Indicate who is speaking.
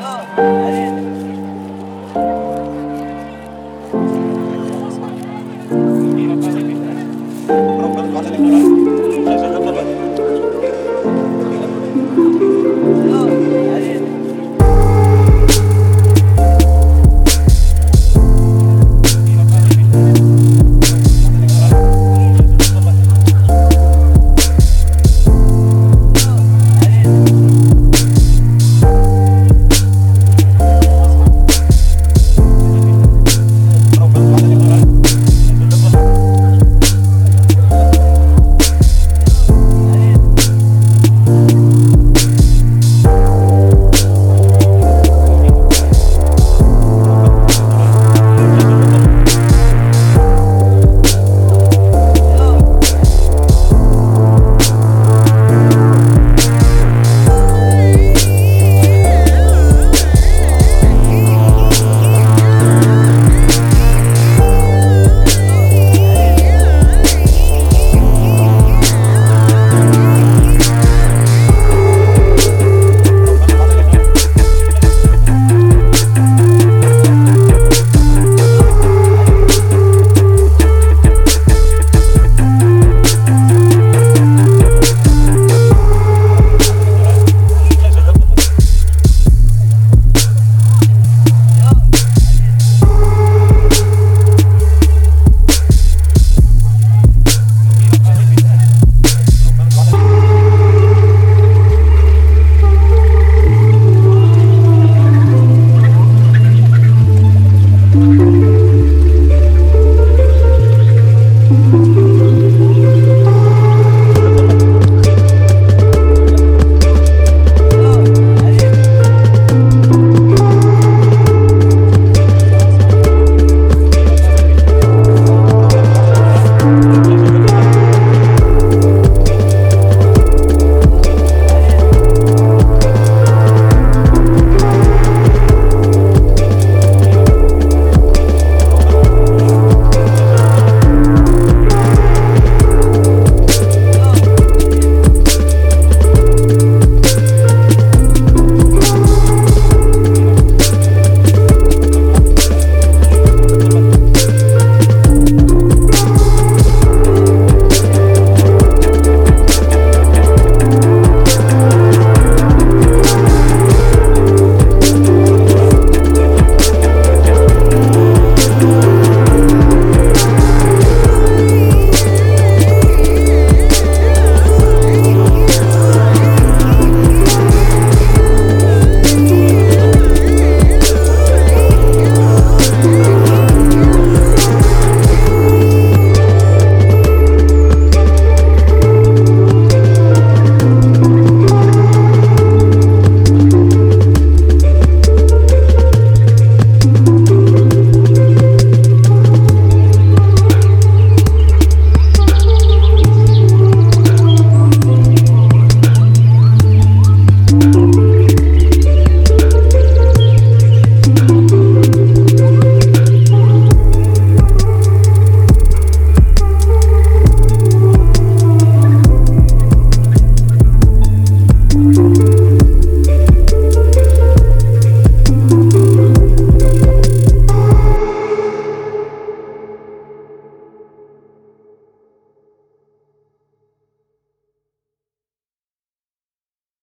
Speaker 1: Yo. Thank you.